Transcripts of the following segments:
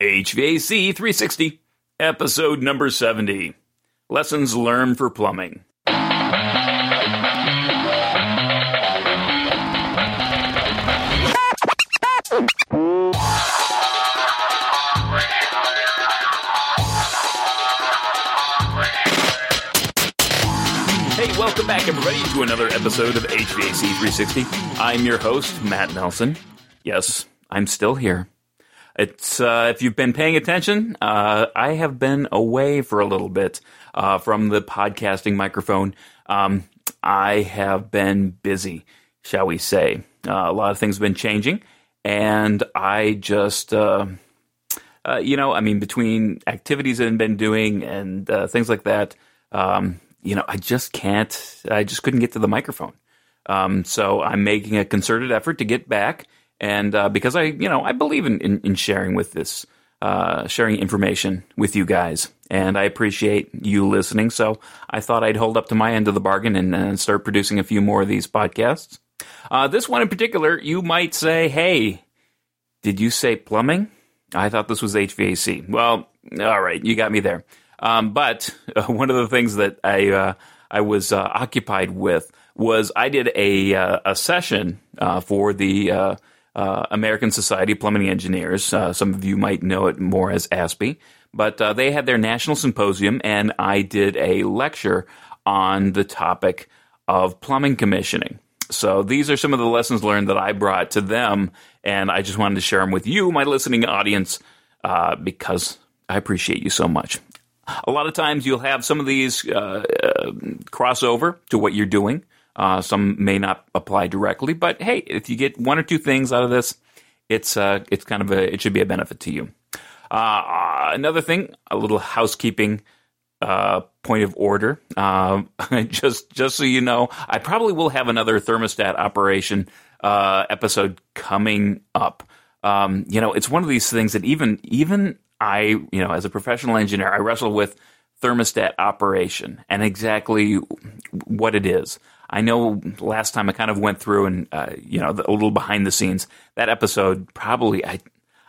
HVAC 360, episode number 70 Lessons Learned for Plumbing. Hey, welcome back, everybody, to another episode of HVAC 360. I'm your host, Matt Nelson. Yes, I'm still here. It's uh, if you've been paying attention, uh, I have been away for a little bit uh, from the podcasting microphone. Um, I have been busy, shall we say? Uh, a lot of things have been changing, and I just, uh, uh, you know, I mean, between activities I've been doing and things like that, um, you know, I just can't. I just couldn't get to the microphone. Um, so I'm making a concerted effort to get back and uh, because I, you know, I believe in, in, in sharing with this, uh, sharing information with you guys, and I appreciate you listening. So I thought I'd hold up to my end of the bargain and, and start producing a few more of these podcasts. Uh, this one in particular, you might say, "Hey, did you say plumbing?" I thought this was HVAC. Well, all right, you got me there. Um, but uh, one of the things that I uh, I was uh, occupied with was I did a uh, a session uh, for the uh, American Society of Plumbing Engineers. Uh, some of you might know it more as ASPE, but uh, they had their national symposium, and I did a lecture on the topic of plumbing commissioning. So these are some of the lessons learned that I brought to them, and I just wanted to share them with you, my listening audience, uh, because I appreciate you so much. A lot of times you'll have some of these uh, crossover to what you're doing. Uh, some may not apply directly, but hey, if you get one or two things out of this, it's uh, it's kind of a it should be a benefit to you. Uh, another thing, a little housekeeping uh, point of order. Uh, just just so you know, I probably will have another thermostat operation uh, episode coming up. Um, you know, it's one of these things that even even I, you know, as a professional engineer, I wrestle with thermostat operation and exactly what it is. I know last time I kind of went through and uh, you know a little behind the scenes. That episode probably I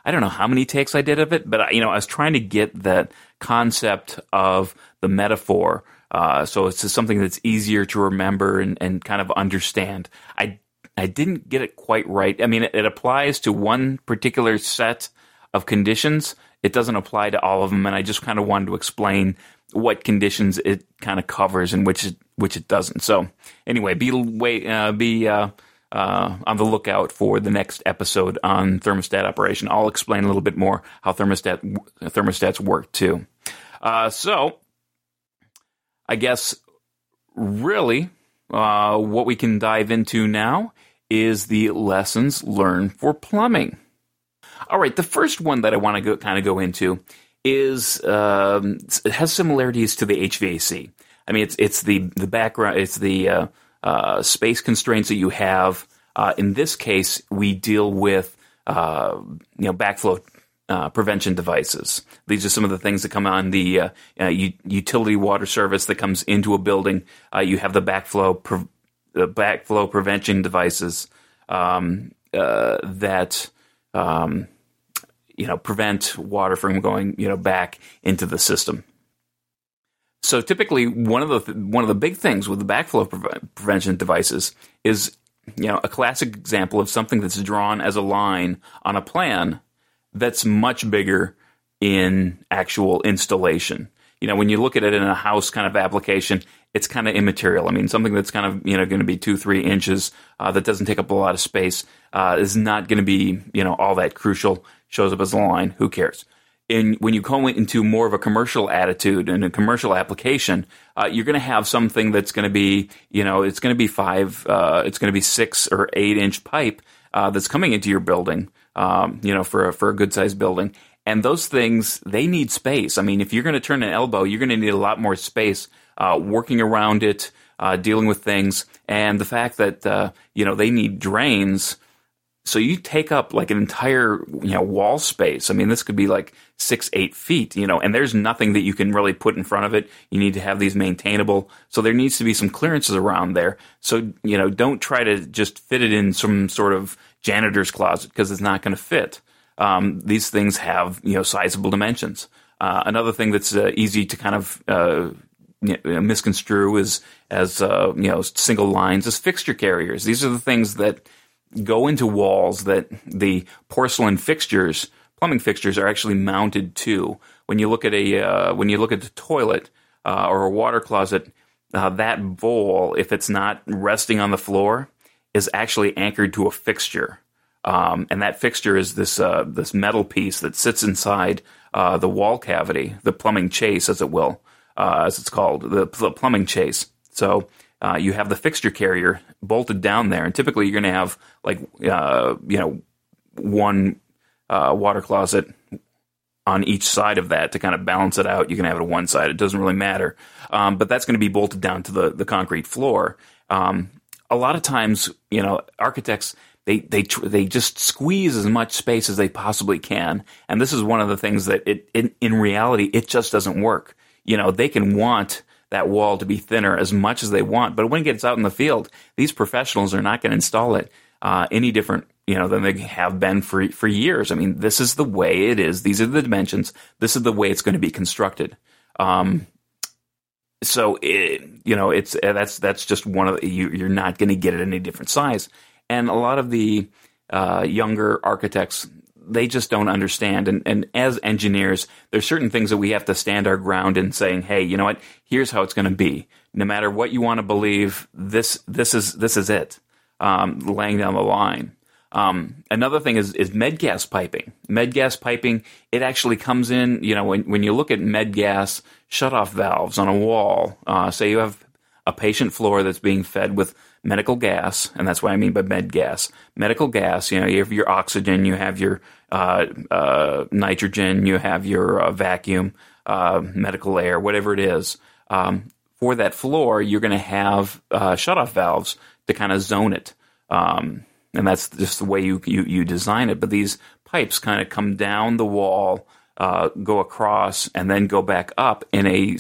I don't know how many takes I did of it, but you know I was trying to get that concept of the metaphor. Uh, so it's just something that's easier to remember and, and kind of understand. I I didn't get it quite right. I mean, it, it applies to one particular set of conditions. It doesn't apply to all of them, and I just kind of wanted to explain what conditions it kind of covers and which which it doesn't. So anyway, be wait uh, be uh, uh, on the lookout for the next episode on thermostat operation. I'll explain a little bit more how thermostat thermostats work too. Uh, so I guess really uh, what we can dive into now is the lessons learned for plumbing. All right, the first one that I want to kind of go into is um, it has similarities to the HVAC. I mean, it's it's the the background, it's the uh, uh, space constraints that you have. Uh, in this case, we deal with uh, you know backflow uh, prevention devices. These are some of the things that come on the uh, utility water service that comes into a building. you have the backflow pre- the backflow prevention devices um, that um, you know prevent water from going you know back into the system. So typically, one of the one of the big things with the backflow pre- prevention devices is you know a classic example of something that's drawn as a line on a plan that's much bigger in actual installation. You know, when you look at it in a house kind of application, it's kind of immaterial. I mean, something that's kind of you know going to be two three inches uh, that doesn't take up a lot of space uh, is not going to be you know all that crucial shows up as a line. Who cares? And when you go into more of a commercial attitude and a commercial application, uh, you're going to have something that's going to be, you know, it's going to be five, uh, it's going to be six or eight inch pipe uh, that's coming into your building, um, you know, for a, for a good sized building. And those things, they need space. I mean, if you're going to turn an elbow, you're going to need a lot more space uh, working around it, uh, dealing with things. And the fact that, uh, you know, they need drains so you take up like an entire you know wall space. I mean, this could be like six, eight feet, you know, and there's nothing that you can really put in front of it. You need to have these maintainable. So there needs to be some clearances around there. So you know, don't try to just fit it in some sort of janitor's closet because it's not going to fit. um, these things have you know sizable dimensions. Uh, another thing that's uh, easy to kind of uh, you know, misconstrue is as uh, you know single lines as fixture carriers. These are the things that go into walls that the porcelain fixtures, plumbing fixtures, are actually mounted to. When you look at a uh, when you look at the toilet uh, or a water closet, that bowl, if it's not resting on the floor, is actually anchored to a fixture. Um, and that fixture is this uh, this metal piece that sits inside uh, the wall cavity, the plumbing chase, as it will, uh, as it's called, the, the plumbing chase. So uh, you have the fixture carrier bolted down there, and typically you're going to have like uh, you know one uh, water closet on each side of that to kind of balance it out. You can have it on one side; it doesn't really matter. Um, but that's going to be bolted down to the the concrete floor. Um, a lot of times, you know, architects they they they just squeeze as much space as they possibly can, and this is one of the things that it, it in reality it just doesn't work. You know, they can want that wall to be thinner as much as they want, but when it gets out in the field, these professionals are not going to install it uh, any different, you know, than they have been for for years. I mean, this is the way it is. These are the dimensions. This is the way it's going to be constructed. Um, so it, you know, it's that's that's just one of the, you, you're not going to get it any different size and a lot of the uh, younger architects they just don't understand. And, and as engineers, there's certain things that we have to stand our ground in saying, hey, you know what? Here's how it's going to be. No matter what you want to believe, this this is this is it. Um, laying down the line. Um, another thing is is med gas piping. Med gas piping it actually comes in. You know, when when you look at med gas shutoff valves on a wall, uh, say you have a patient floor that's being fed with medical gas, and that's what I mean by med gas. Medical gas, you know, you have your oxygen, you have your uh, uh, nitrogen, you have your uh, vacuum, uh, medical air, whatever it is. Um, for that floor, you're going to have uh, shutoff valves to kind of zone it. Um, and that's just the way you, you, you design it. But these pipes kind of come down the wall, uh, go across, and then go back up in a,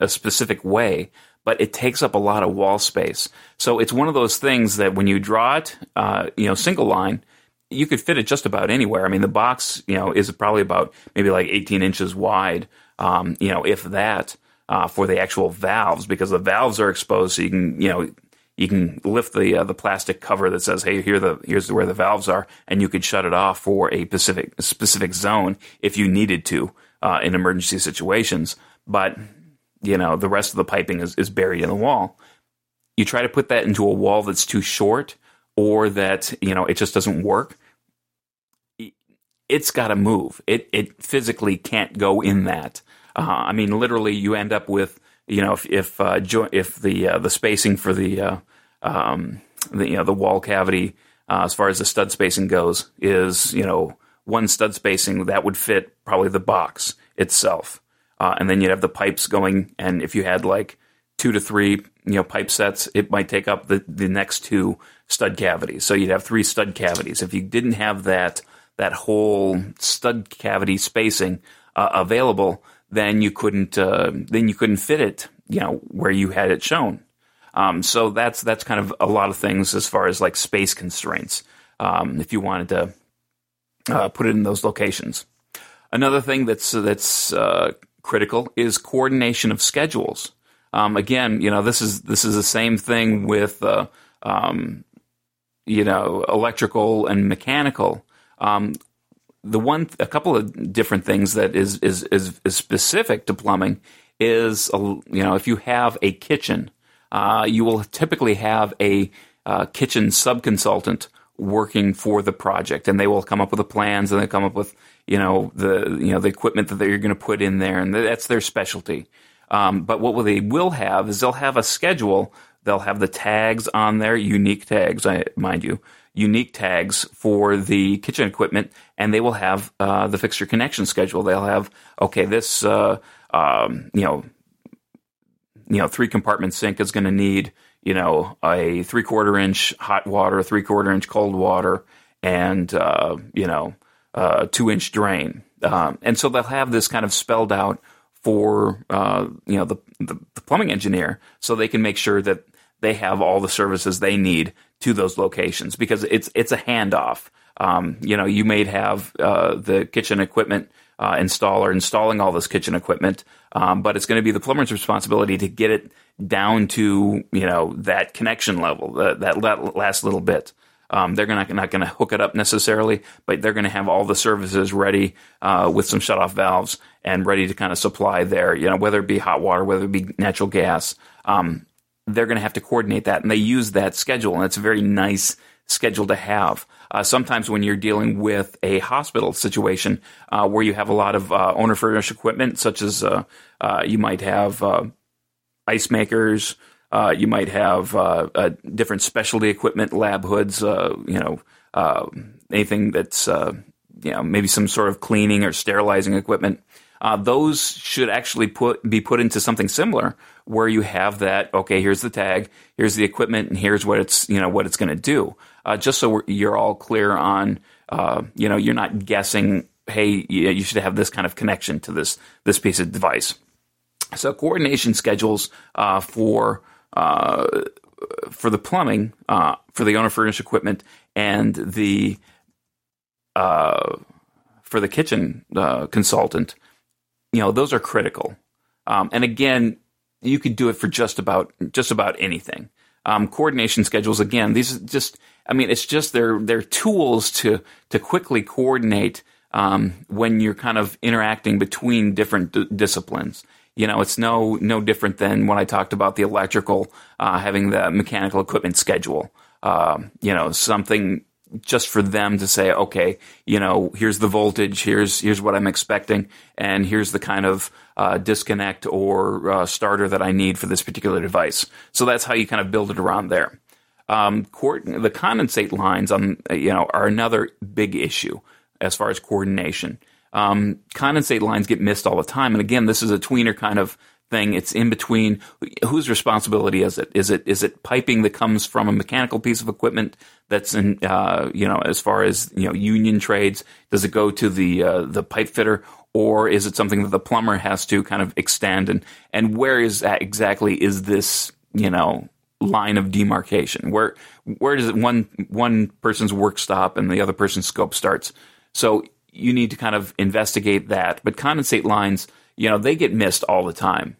a specific way but it takes up a lot of wall space. So it's one of those things that when you draw it, uh, you know, single line, you could fit it just about anywhere. I mean, the box, you know, is probably about maybe like 18 inches wide, um, you know, if that, uh, for the actual valves, because the valves are exposed, so you can, you know, you can lift the uh, the plastic cover that says, "Hey, here the here's where the valves are," and you could shut it off for a specific specific zone if you needed to uh, in emergency situations. But you know, the rest of the piping is, is buried in the wall. You try to put that into a wall that's too short or that, you know, it just doesn't work. It's got to move. It, it physically can't go in that. Uh, I mean, literally, you end up with, you know, if if uh, jo- if the uh, the spacing for the uh, um, the you know the wall cavity uh, as far as the stud spacing goes is you know one stud spacing that would fit probably the box itself uh, and then you'd have the pipes going. And if you had like two to three, you know, pipe sets, it might take up the, the next two stud cavities. So you'd have three stud cavities. If you didn't have that that whole stud cavity spacing uh, available, then you couldn't uh, then you couldn't fit it, you know, where you had it shown. Um, so that's that's kind of a lot of things as far as like space constraints. Um, if you wanted to uh, put it in those locations. Another thing that's that's uh, critical is coordination of schedules. Um, again, you know, this is this is the same thing with uh, um, you know electrical and mechanical. Um, the one, a couple of different things that is is is, is specific to plumbing is a, you know if you have a kitchen, uh, you will typically have a uh, kitchen subconsultant working for the project, and they will come up with the plans and they come up with you know the you know the equipment that they're going to put in there, and that's their specialty. Um, but what they will have is they'll have a schedule. They'll have the tags on there, unique tags, mind you, unique tags for the kitchen equipment, and they will have uh, the fixture connection schedule. They'll have okay, this uh, um, you know you know three compartment sink is going to need you know a three quarter inch hot water, three quarter inch cold water, and uh, you know uh, two inch drain. Um, and so they'll have this kind of spelled out for uh, you know the, the, the, plumbing engineer, so they can make sure that they have all the services they need to those locations because it's it's a handoff. Um, you know, you may have uh, the kitchen equipment uh, installer installing all this kitchen equipment, um, but it's going to be the plumber's responsibility to get it down to you know that connection level, that, that last little bit. Um, they're not, not going to hook it up necessarily, but they're going to have all the services ready uh, with some shutoff valves and ready to kind of supply there. You know, whether it be hot water, whether it be natural gas, um, they're going to have to coordinate that, and they use that schedule, and it's a very nice schedule to have. Uh, sometimes when you're dealing with a hospital situation uh, where you have a lot of uh, owner furnished equipment, such as uh, uh, you might have ice makers, you might have different specialty equipment, lab hoods, you know, anything that's you know maybe some sort of cleaning or sterilizing equipment. those should actually put be put into something similar where you have that okay here's the tag here's the equipment and here's what it's you know what it's going to do uh, just so you're all clear on uh, you know you're not guessing hey you should have this kind of connection to this this piece of device so coordination schedules uh, for uh, for the plumbing uh, for the owner furnished equipment and the uh, for the kitchen consultant you know those are critical um, and again you could do it for just about just about anything. Um, coordination schedules again. These are just I mean it's just they're they're tools to to quickly coordinate um, when you're kind of interacting between different d- disciplines. You know, it's no no different than when I talked about the electrical uh, having the mechanical equipment schedule. Um, you know, something just for them to say, okay, you know, here's the voltage, here's here's what I'm expecting, and here's the kind of uh, disconnect or uh, starter that I need for this particular device. So that's how you kind of build it around there. Um, the condensate lines, on you know, are another big issue as far as coordination. Um, condensate lines get missed all the time, and again, this is a tweener kind of thing. It's in between. Whose responsibility is it? Is it is it piping that comes from a mechanical piece of equipment that's in uh, you know as far as you know union trades? Does it go to the uh, the pipe fitter, or is it something that the plumber has to kind of extend? And and where is that exactly? Is this you know line of demarcation? Where where does it one one person's work stop and the other person's scope starts? So you need to kind of investigate that. But condensate lines you know, they get missed all the time.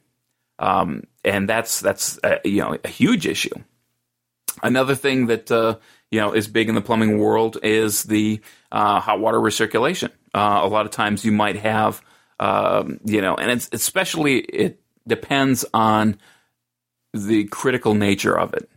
Um, and that's, that's, a, you know, a huge issue. Another thing that, uh, you know, is big in the plumbing world is the uh, hot water recirculation. Uh, a lot of times you might have, um, you know, and it's especially, it depends on the critical nature of it.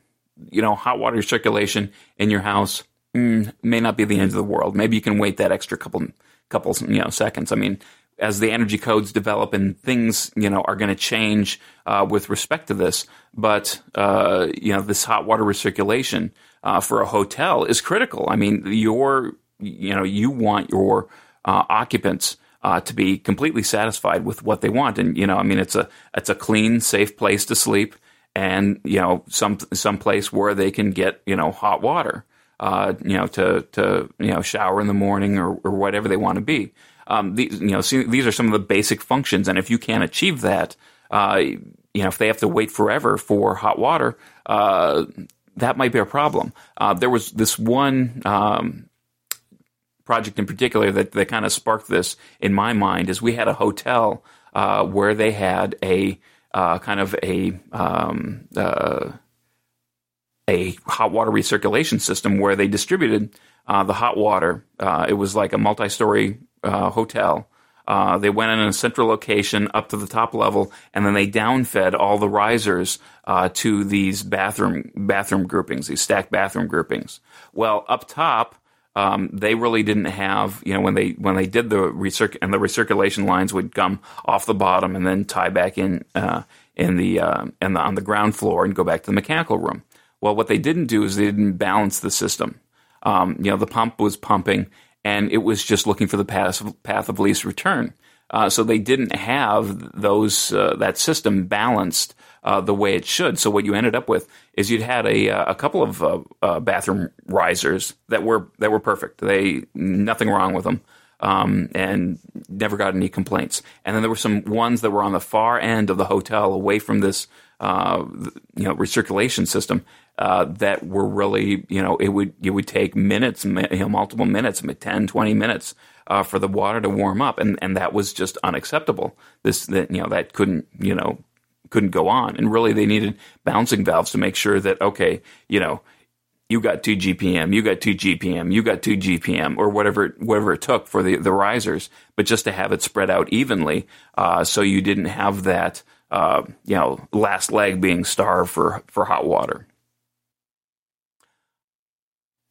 You know, hot water circulation in your house mm, may not be the end of the world. Maybe you can wait that extra couple, couple, you know, seconds. I mean, as the energy codes develop and things, you know, are going to change uh, with respect to this. But uh, you know, this hot water recirculation uh, for a hotel is critical. I mean, your, you know, you want your uh, occupants. Uh, to be completely satisfied with what they want, and you know, I mean, it's a it's a clean, safe place to sleep, and you know, some some place where they can get you know hot water, uh, you know, to to you know shower in the morning or, or whatever they want to be. Um, these, you know, see, these are some of the basic functions, and if you can't achieve that, uh, you know, if they have to wait forever for hot water, uh, that might be a problem. Uh, there was this one um, project in particular that, that kind of sparked this in my mind. Is we had a hotel uh, where they had a uh, kind of a um, a hot water recirculation system where they distributed the hot water. it was like a multi-story uh, hotel. Uh, they went in a central location up to the top level, and then they downfed all the risers uh, to these bathroom bathroom groupings, these stacked bathroom groupings. Well, up top, um, they really didn't have, you know, when they when they did the recirc and the recirculation lines would come off the bottom and then tie back in uh, in the uh, in the, on the ground floor and go back to the mechanical room. Well, what they didn't do is they didn't balance the system. Um, you know, the pump was pumping and it was just looking for the path, path of least return. Uh, so they didn't have those uh, that system balanced uh, the way it should. So what you ended up with is you'd had a uh, a couple of uh, uh, bathroom risers that were that were perfect. They nothing wrong with them, um, and never got any complaints. And then there were some ones that were on the far end of the hotel, away from this uh, you know recirculation system uh, that were really you know it would it would take minutes, you know, multiple minutes, 10, 20 minutes uh, for the water to warm up, and and that was just unacceptable. This that you know that couldn't you know couldn't go on, and really they needed bouncing valves to make sure that okay you know you got two GPM, you got two GPM, you got two GPM, or whatever whatever it took for the the risers, but just to have it spread out evenly, uh, so you didn't have that uh, you know last leg being starved for for hot water.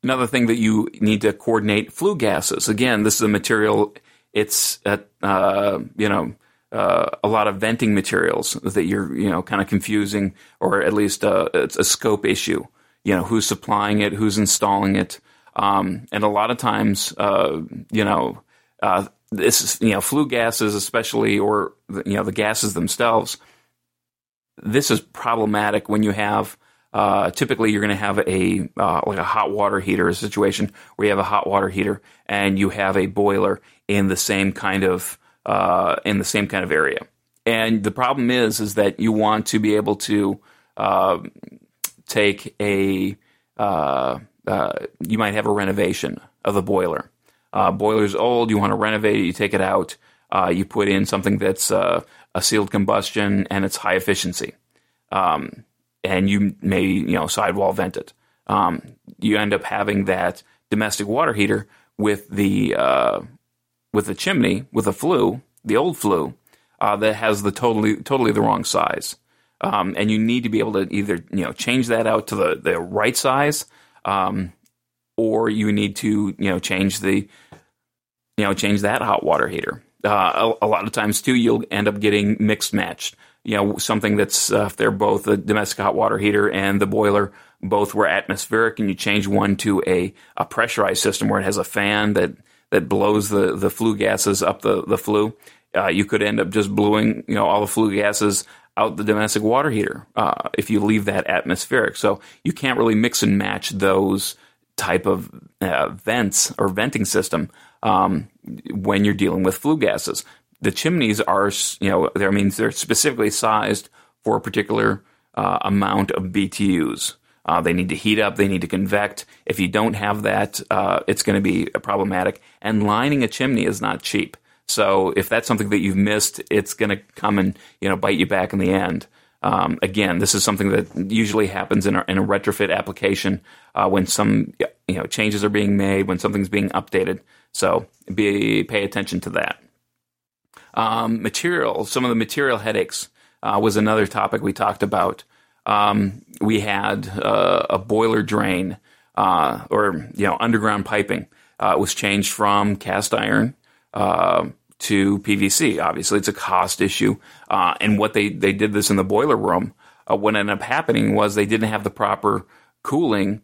Another thing that you need to coordinate flue gases. Again, this is a material. It's at, uh, you know uh, a lot of venting materials that you're you know kind of confusing, or at least uh, it's a scope issue you know who's supplying it, who's installing it, um, and a lot of times, uh, you know, uh, this is, you know flue gases, especially or you know the gases themselves. This is problematic when you have. Uh, typically, you're going to have a uh, like a hot water heater situation where you have a hot water heater and you have a boiler in the same kind of uh, in the same kind of area. And the problem is, is that you want to be able to uh, take a uh, uh, you might have a renovation of the boiler. Boiler's old, you want to renovate it, you take it out, you put in something that's a sealed combustion and it's high efficiency, um, and you may you know sidewall vent it. Um, you end up having that domestic water heater with the uh, with the chimney with a flue, the old flue, uh, that has the totally totally the wrong size. Um, and you need to be able to either you know change that out to the, the right size, um, or you need to you know change the you know change that hot water heater. Uh, a, a, lot of times too, you'll end up getting mixed matched. You know something that's uh, if they're both a domestic hot water heater and the boiler both were atmospheric, and you change one to a, a pressurized system where it has a fan that that blows the, the flue gases up the the flue. Uh, you could end up just blowing you know all the flue gases out the domestic water heater uh, if you leave that atmospheric. So you can't really mix and match those type of uh, vents or venting system um, when you're dealing with flue gases. The chimneys are, you know, I mean, they're specifically sized for a particular uh, amount of BTUs. Uh, they need to heat up. They need to convect. If you don't have that, uh, it's going to be problematic. And lining a chimney is not cheap. So if that's something that you've missed, it's going to come and you know bite you back in the end. Um, again, this is something that usually happens in a, in a retrofit application uh, when some you know changes are being made, when something's being updated. So be pay attention to that. Um, material, some of the material headaches uh, was another topic we talked about. Um, we had uh, a boiler drain uh, or you know underground piping uh, was changed from cast iron uh, to PVC. Obviously, it's a cost issue. Uh, and what they, they did this in the boiler room. What ended up happening was they didn't have the proper cooling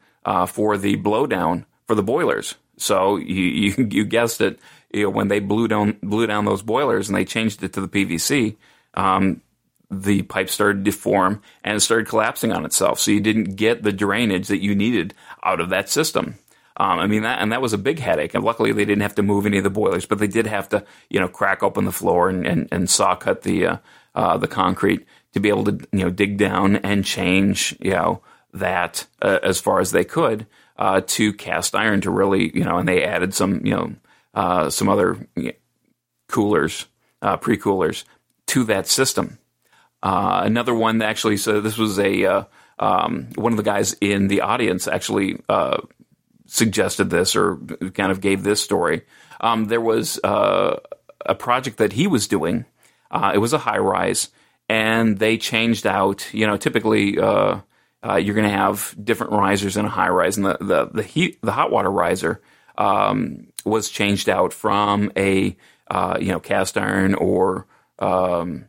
for the blowdown for the boilers. So you, you, you guessed it. You know, when they blew down blew down those boilers and they changed it to the PVC, um, the pipe started to deform and it started collapsing on itself. So you didn't get the drainage that you needed out of that system. Um, I mean, that, and that was a big headache. And luckily, they didn't have to move any of the boilers, but they did have to, you know, crack open the floor and, and, and saw cut the uh, uh, the concrete to be able to, you know, dig down and change, you know, that uh, as far as they could uh, to cast iron to really, you know, and they added some, you know, uh, some other coolers, uh, pre coolers to that system. another one actually, so this was a um, one of the guys in the audience actually suggested this or kind of gave this story. Um, there was uh, a project that he was doing. Uh, it was a high rise, and they changed out. You know, typically uh, uh you're going to have different risers in a high rise, and the the the heat the hot water riser um, was changed out from a uh, you know cast iron or um,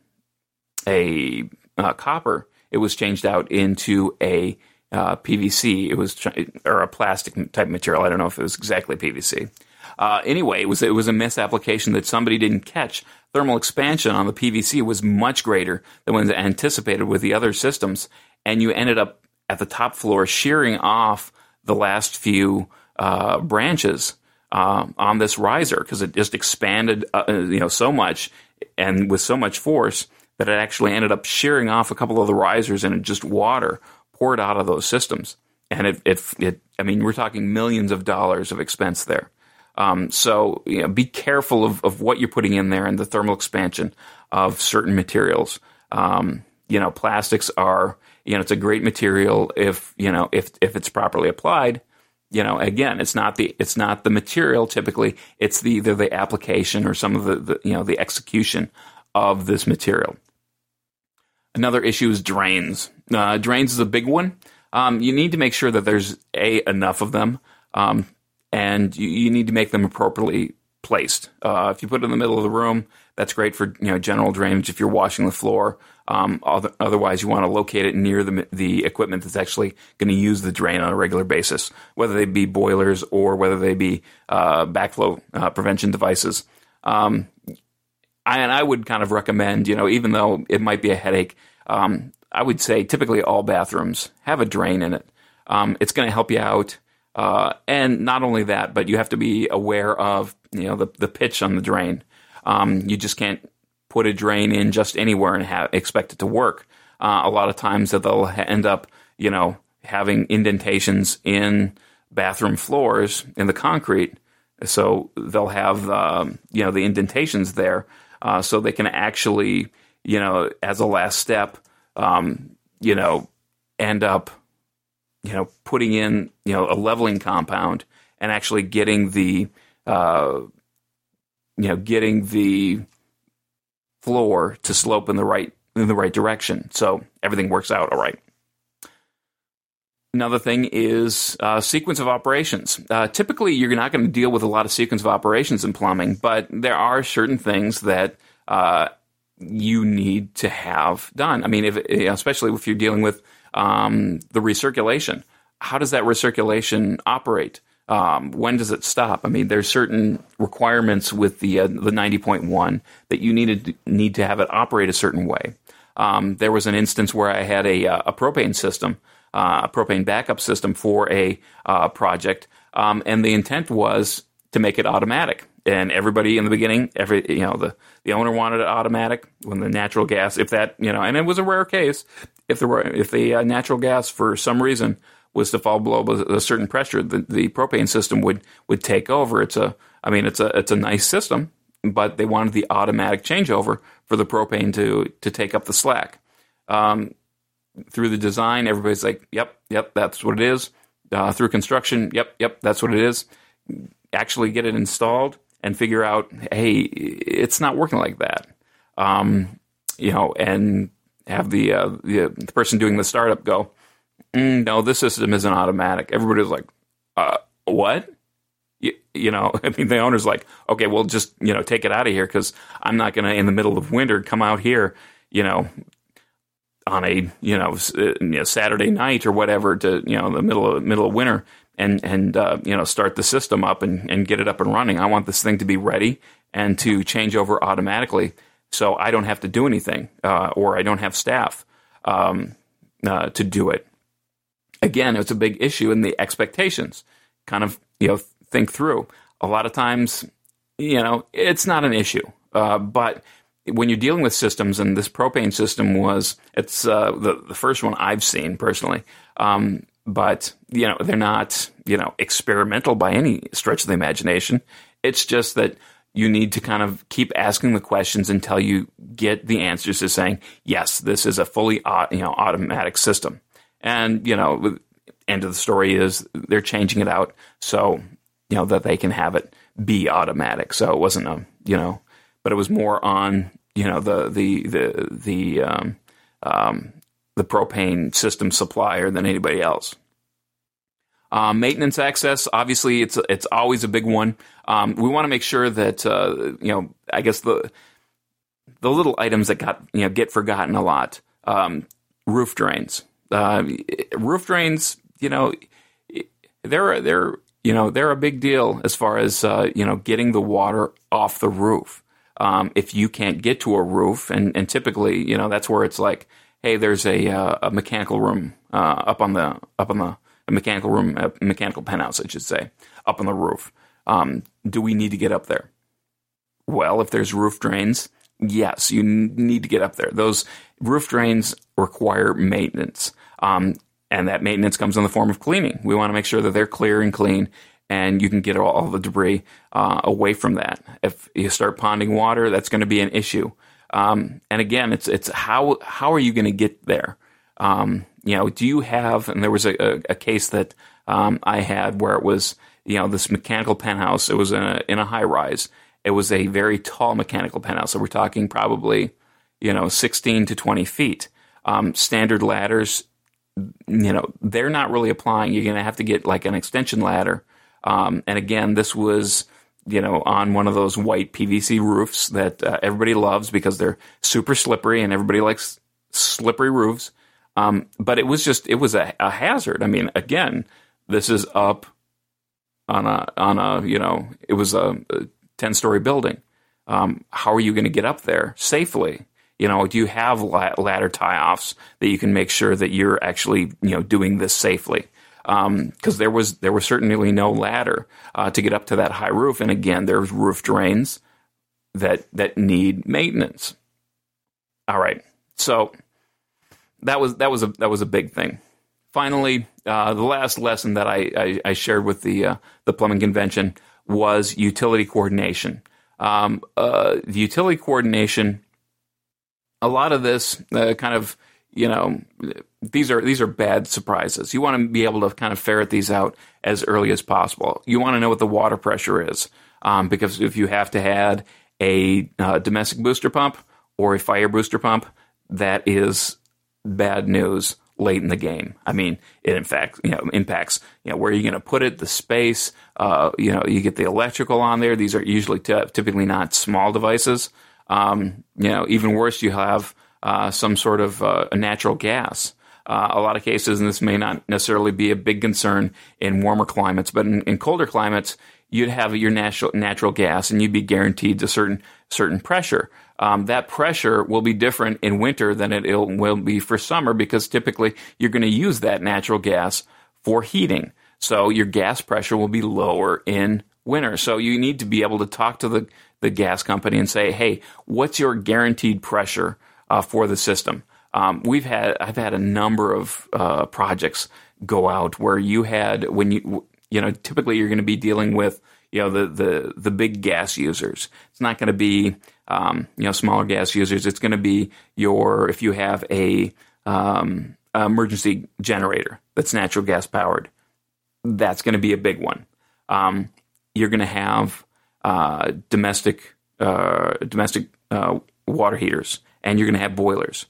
a uh, copper. It was changed out into a uh, PVC. It was or a plastic type material. I don't know if it was exactly PVC. Uh, anyway, it was it was a misapplication that somebody didn't catch. Thermal expansion on the PVC was much greater than was anticipated with the other systems, and you ended up at the top floor shearing off the last few uh, branches uh, on this riser because it just expanded, uh, you know, so much and with so much force that it actually ended up shearing off a couple of the risers and just water poured out of those systems. And it, it, it I mean, we're talking millions of dollars of expense there. Um, so you know, be careful of, of what you're putting in there and the thermal expansion of certain materials. Um, you know, plastics are, you know, it's a great material if, you know, if, if it's properly applied. You know, again, it's not the it's not the material typically. It's the either the application or some of the, the you know the execution of this material. Another issue is drains. Uh, drains is a big one. Um, you need to make sure that there's a enough of them, um, and you, you, need to make them appropriately placed. Uh, if you put it in the middle of the room, that's great for you know general drainage. If you're washing the floor, um, otherwise you want to locate it near the the equipment that's actually going to use the drain on a regular basis, whether they be boilers or whether they be uh, backflow uh, prevention devices. Um, and I would kind of recommend, you know, even though it might be a headache, um, I would say typically all bathrooms have a drain in it. Um, it's going to help you out. Uh, and not only that, but you have to be aware of, you know, the, the pitch on the drain. Um, you just can't put a drain in just anywhere and expect it to work. Uh, a lot of times that they'll end up, you know, having indentations in bathroom floors in the concrete. So they'll have, um, you know, the indentations there uh, so they can actually, you know, as a last step, um, you know, end up, you know, putting in, you know, a leveling compound and actually getting the, uh, you know, getting the floor to slope in the right in the right direction, so everything works out all right. Another thing is uh, sequence of operations. Uh, typically, you're not going to deal with a lot of sequence of operations in plumbing, but there are certain things that uh, you need to have done. I mean, if, especially if you're dealing with um, the recirculation, how does that recirculation operate? Um, when does it stop? I mean, there's certain requirements with the uh, the 90.1 that you needed need to have it operate a certain way. Um, there was an instance where I had a, uh, a propane system uh, a propane backup system for a uh, project, um, and the intent was to make it automatic. And everybody in the beginning, every you know, the the owner wanted it automatic. When the natural gas, if that you know, and it was a rare case, if were if the uh, natural gas for some reason was to fall below a certain pressure, the, the propane system would would take over. It's a, I mean, it's a it's a nice system, but they wanted the automatic changeover for the propane to to take up the slack. Um, through the design, everybody's like, "Yep, yep, that's what it is." Uh, through construction, "Yep, yep, that's what it is." Actually, get it installed and figure out, "Hey, it's not working like that." Um, you know, and have the, uh, the, the person doing the startup go, mm, "No, this system isn't automatic." Everybody's like, uh, "What?" You, you, know, I mean, the owner's like, okay, well, just, you know, take it out of here because I'm not going to, in the middle of winter, come out here, you know, on a you know, uh, you know, Saturday night or whatever to you know the middle of middle of winter and and uh, you know start the system up and, and get it up and running. I want this thing to be ready and to change over automatically, so I don't have to do anything uh, or I don't have staff um, uh, to do it. Again, it's a big issue in the expectations. Kind of you know think through. A lot of times, you know, it's not an issue, uh, but when you're dealing with systems, and this propane system was it's uh, the the first one I've seen personally. Um, but you know they're not you know experimental by any stretch of the imagination. It's just that you need to kind of keep asking the questions until you get the answers to saying yes, this is a fully you know automatic system. And you know, end of the story is they're changing it out so you know that they can have it be automatic. So it wasn't a you know, but it was more on you know the the the the um, um, the propane system supplier than anybody else. Um, maintenance access, obviously, it's it's always a big one. Um, we want to make sure that uh, you know, I guess the the little items that got you know get forgotten a lot. Um, roof drains, uh, roof drains. You know, they're they're you know they're a big deal as far as uh, you know getting the water off the roof um, if you can't get to a roof, and, and typically, you know, that's where it's like, hey, there's a, uh, a mechanical room uh, up on the up on the mechanical room, a mechanical penthouse, I should say, up on the roof. Um, do we need to get up there? Well, if there's roof drains, yes, you need to get up there. Those roof drains require maintenance. Um, and that maintenance comes in the form of cleaning. We want to make sure that they're clear and clean and you can get all, all the debris uh, away from that. If you start ponding water, that's going to be an issue. Um, and again, it's it's how how are you going to get there? Um, you know, do you have? And there was a, a, a case that um, I had where it was you know this mechanical penthouse. It was in a in a high rise. It was a very tall mechanical penthouse. So we're talking probably you know 16 to 20 feet. Um, standard ladders, you know, they're not really applying. You're going to have to get like an extension ladder. Um, and again, this was you know, on one of those white PVC roofs that uh, everybody loves because they're super slippery and everybody likes slippery roofs. Um, but it was just, it was a, a, hazard. I mean, again, this is up on a, on a, you know, it was a, a 10 story building. Um, how are you going to get up there safely? You know, do you have ladder tie offs that you can make sure that you're actually, you know, doing this safely? because um, there was there was certainly no ladder uh, to get up to that high roof, and again, there's roof drains that that need maintenance. All right, so that was that was a that was a big thing. Finally, uh, the last lesson that I, I, I shared with the uh, the plumbing convention was utility coordination. Um, uh, the utility coordination, a lot of this uh, kind of you know these are these are bad surprises. You want to be able to kind of ferret these out as early as possible. You want to know what the water pressure is, um, because if you have to add a uh, domestic booster pump or a fire booster pump, that is bad news late in the game. I mean, it in fact you know impacts you know where you're going to put it, the space. Uh, you know, you get the electrical on there. These are usually t- typically not small devices. Um, you know, even worse, you have uh, some sort of uh, natural gas uh, a lot of cases, and this may not necessarily be a big concern in warmer climates, but in, in colder climates, you'd have your natural natural gas, and you'd be guaranteed a certain certain pressure. Um, that pressure will be different in winter than it will be for summer because typically you're going to use that natural gas for heating. So your gas pressure will be lower in winter. So you need to be able to talk to the, the gas company and say, hey, what's your guaranteed pressure uh, for the system? Um, we've had I've had a number of uh, projects go out where you had when you you know typically you're going to be dealing with you know the the the big gas users. It's not going to be um, you know smaller gas users. It's going to be your if you have a um, emergency generator that's natural gas powered. That's going to be a big one. Um, you're going to have uh, domestic uh, domestic uh, water heaters, and you're going to have boilers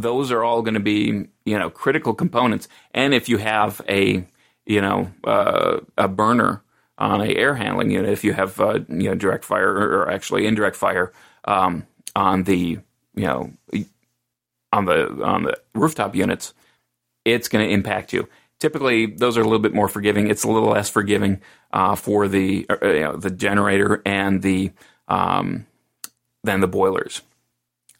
those are all going to be you know critical components. And if you have a you know uh, a burner on a air handling unit, if you have uh, you know direct fire or actually indirect fire um, on the you know on the on the rooftop units, it's going to impact you. Typically, those are a little bit more forgiving. It's a little less forgiving uh, for the uh, you know, the generator and the um, than the boilers.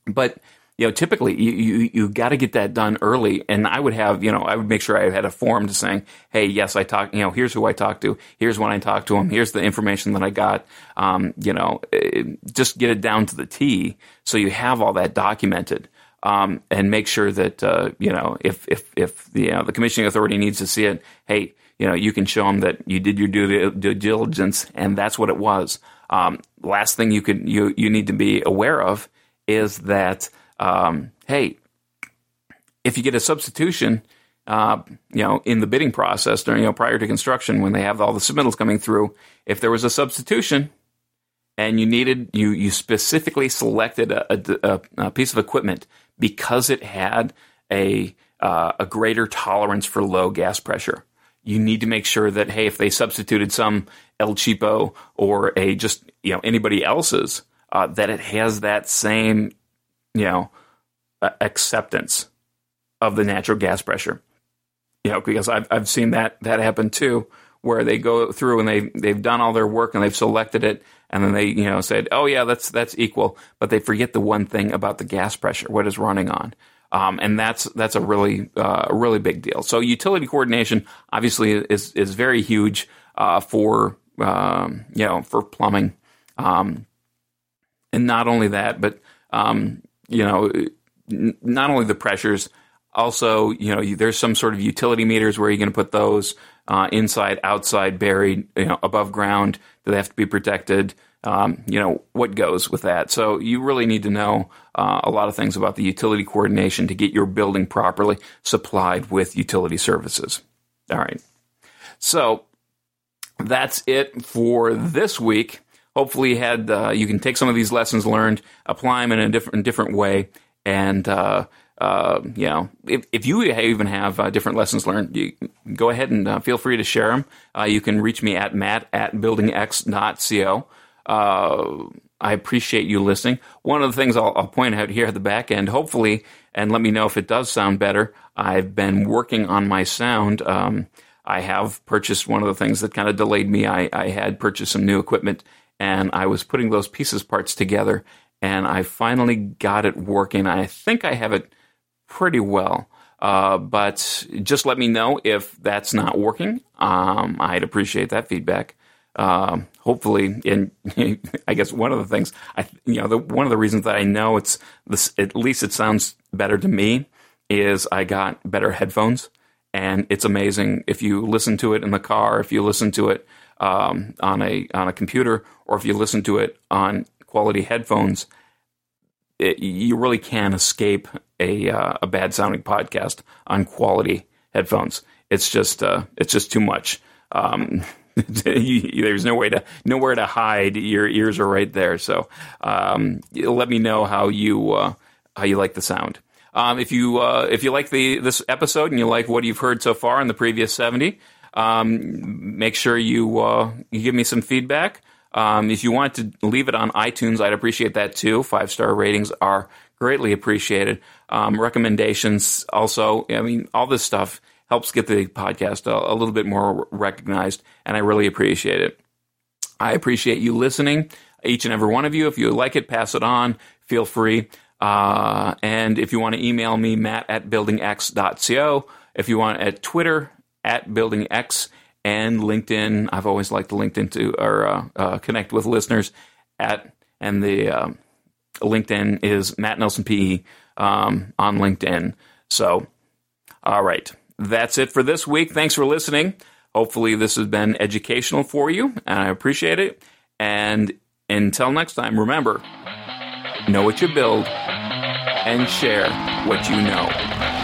But you know, typically you, you, you got to get that done early. And I would have, you know, I would make sure I had a form to saying, Hey, yes, I talk, you know, here's who I talked to. Here's when I talked to him. Here's the information that I got. Um, you know, it, just get it down to the T. So you have all that documented. Um, and make sure that, uh, you know, if, if, if, you know, the commissioning authority needs to see it, hey, you know, you can show them that you did your due, due diligence and that's what it was. Um, last thing you could, you, you need to be aware of is that, um, hey, if you get a substitution, uh, you know, in the bidding process during, you know, prior to construction, when they have all the submittals coming through, if there was a substitution and you needed, you, you specifically selected a, a, a piece of equipment because it had a, uh, a greater tolerance for low gas pressure. You need to make sure that, hey, if they substituted some El Cheapo or a just, you know, anybody else's, uh, that it has that same you know, acceptance of the natural gas pressure. You know, because I've I've seen that that happen too, where they go through and they they've done all their work and they've selected it, and then they you know said, oh yeah, that's that's equal, but they forget the one thing about the gas pressure, what is running on. Um, and that's that's a really uh, really big deal. So utility coordination obviously is is very huge uh, for um, you know for plumbing, um, and not only that, but um, you know, not only the pressures, also, you know, there's some sort of utility meters where you're going to put those uh, inside, outside, buried, you know, above ground. Do they have to be protected? Um, you know, what goes with that? So you really need to know uh, a lot of things about the utility coordination to get your building properly supplied with utility services. All right. So that's it for this week. Hopefully, had uh, you can take some of these lessons learned, apply them in a different different way, and uh, uh, you know, if, if you even have uh, different lessons learned, you go ahead and uh, feel free to share them. Uh, you can reach me at matt at buildingx.co. Uh, I appreciate you listening. One of the things I'll, I'll, point out here at the back end, hopefully, and let me know if it does sound better. I've been working on my sound. Um, I have purchased one of the things that kind of delayed me. I, I had purchased some new equipment and I was putting those pieces parts together and I finally got it working. I think I have it pretty well. Uh, but just let me know if that's not working. Um, I'd appreciate that feedback. Uh, hopefully, and I guess one of the things I, you know, the, one of the reasons that I know it's this, at least it sounds better to me, is I got better headphones, and it's amazing if you listen to it in the car, if you listen to it um, on a on a computer, or if you listen to it on quality headphones. It, you really can escape a uh, a bad sounding podcast on quality headphones. It's just uh, it's just too much. Um, there's no way to nowhere to hide. Your ears are right there. So um, let me know how you uh, how you like the sound. Um, if you uh, if you like the this episode and you like what you've heard so far in the previous seventy, um, make sure you uh, you give me some feedback. Um, if you want to leave it on iTunes, I'd appreciate that too. Five star ratings are greatly appreciated. Um, recommendations also, I mean, all this stuff helps get the podcast a, a, little bit more recognized, and I really appreciate it. I appreciate you listening, each and every one of you. If you like it, pass it on. Feel free. Uh, and if you want to email me, matt at buildingx.co. If you want at Twitter, at Building X and LinkedIn. I've always liked LinkedIn to or uh, uh, connect with listeners at and the uh, LinkedIn is Matt Nelson PE um, on LinkedIn. So, all right, that's it for this week. Thanks for listening. Hopefully, this has been educational for you, and I appreciate it. And until next time, remember know what you build and share what you know.